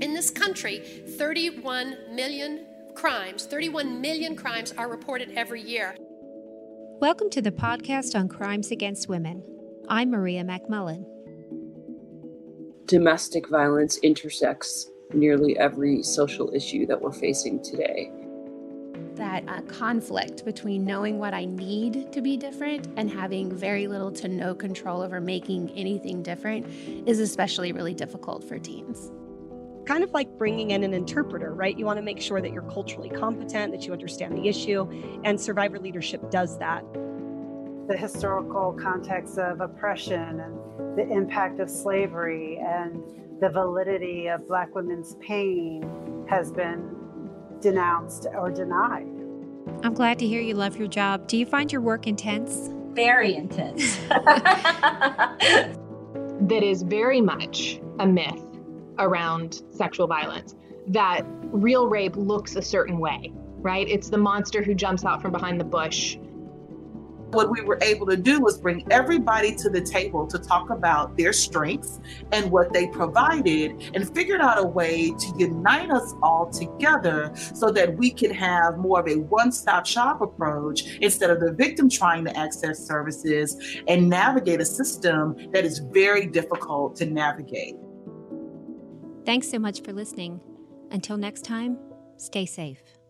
In this country, 31 million crimes, 31 million crimes are reported every year. Welcome to the podcast on crimes against women. I'm Maria McMullen. Domestic violence intersects nearly every social issue that we're facing today. That uh, conflict between knowing what I need to be different and having very little to no control over making anything different is especially really difficult for teens kind of like bringing in an interpreter, right? You want to make sure that you're culturally competent, that you understand the issue, and survivor leadership does that. The historical context of oppression and the impact of slavery and the validity of Black women's pain has been denounced or denied. I'm glad to hear you love your job. Do you find your work intense? Very intense. that is very much a myth around sexual violence that real rape looks a certain way, right? It's the monster who jumps out from behind the bush. What we were able to do was bring everybody to the table to talk about their strengths and what they provided and figured out a way to unite us all together so that we could have more of a one stop shop approach instead of the victim trying to access services and navigate a system that is very difficult to navigate. Thanks so much for listening. Until next time, stay safe.